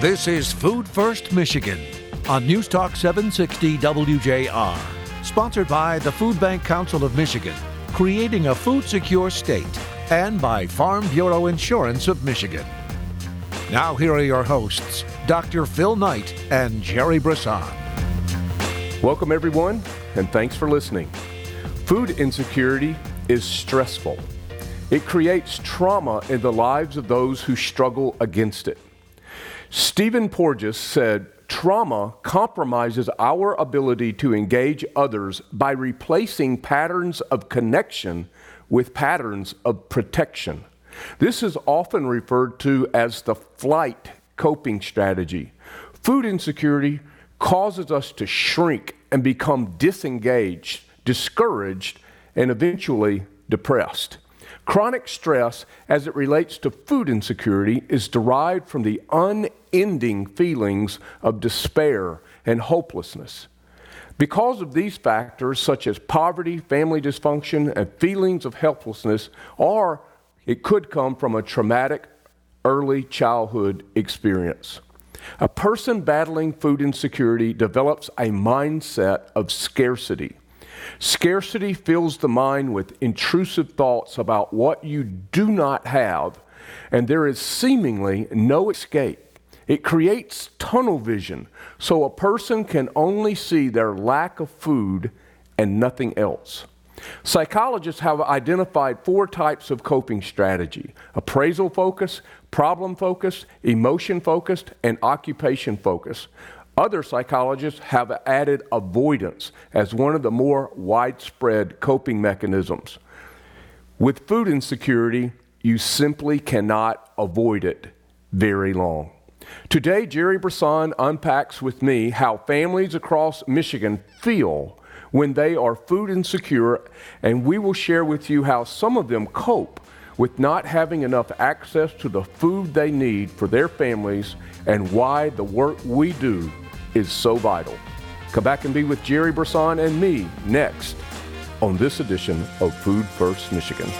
This is Food First Michigan on News Talk 760 WJR, sponsored by the Food Bank Council of Michigan, creating a food secure state, and by Farm Bureau Insurance of Michigan. Now, here are your hosts, Dr. Phil Knight and Jerry Brisson. Welcome, everyone, and thanks for listening. Food insecurity is stressful. It creates trauma in the lives of those who struggle against it. Stephen Porges said, Trauma compromises our ability to engage others by replacing patterns of connection with patterns of protection. This is often referred to as the flight coping strategy. Food insecurity causes us to shrink and become disengaged, discouraged, and eventually depressed. Chronic stress, as it relates to food insecurity, is derived from the unending feelings of despair and hopelessness. Because of these factors, such as poverty, family dysfunction, and feelings of helplessness, or it could come from a traumatic early childhood experience. A person battling food insecurity develops a mindset of scarcity. Scarcity fills the mind with intrusive thoughts about what you do not have, and there is seemingly no escape. It creates tunnel vision, so a person can only see their lack of food and nothing else. Psychologists have identified four types of coping strategy appraisal focus, problem focused, emotion focused, and occupation focused. Other psychologists have added avoidance as one of the more widespread coping mechanisms. With food insecurity, you simply cannot avoid it very long. Today, Jerry Brisson unpacks with me how families across Michigan feel when they are food insecure, and we will share with you how some of them cope with not having enough access to the food they need for their families and why the work we do is so vital. Come back and be with Jerry Brisson and me next on this edition of Food First Michigan.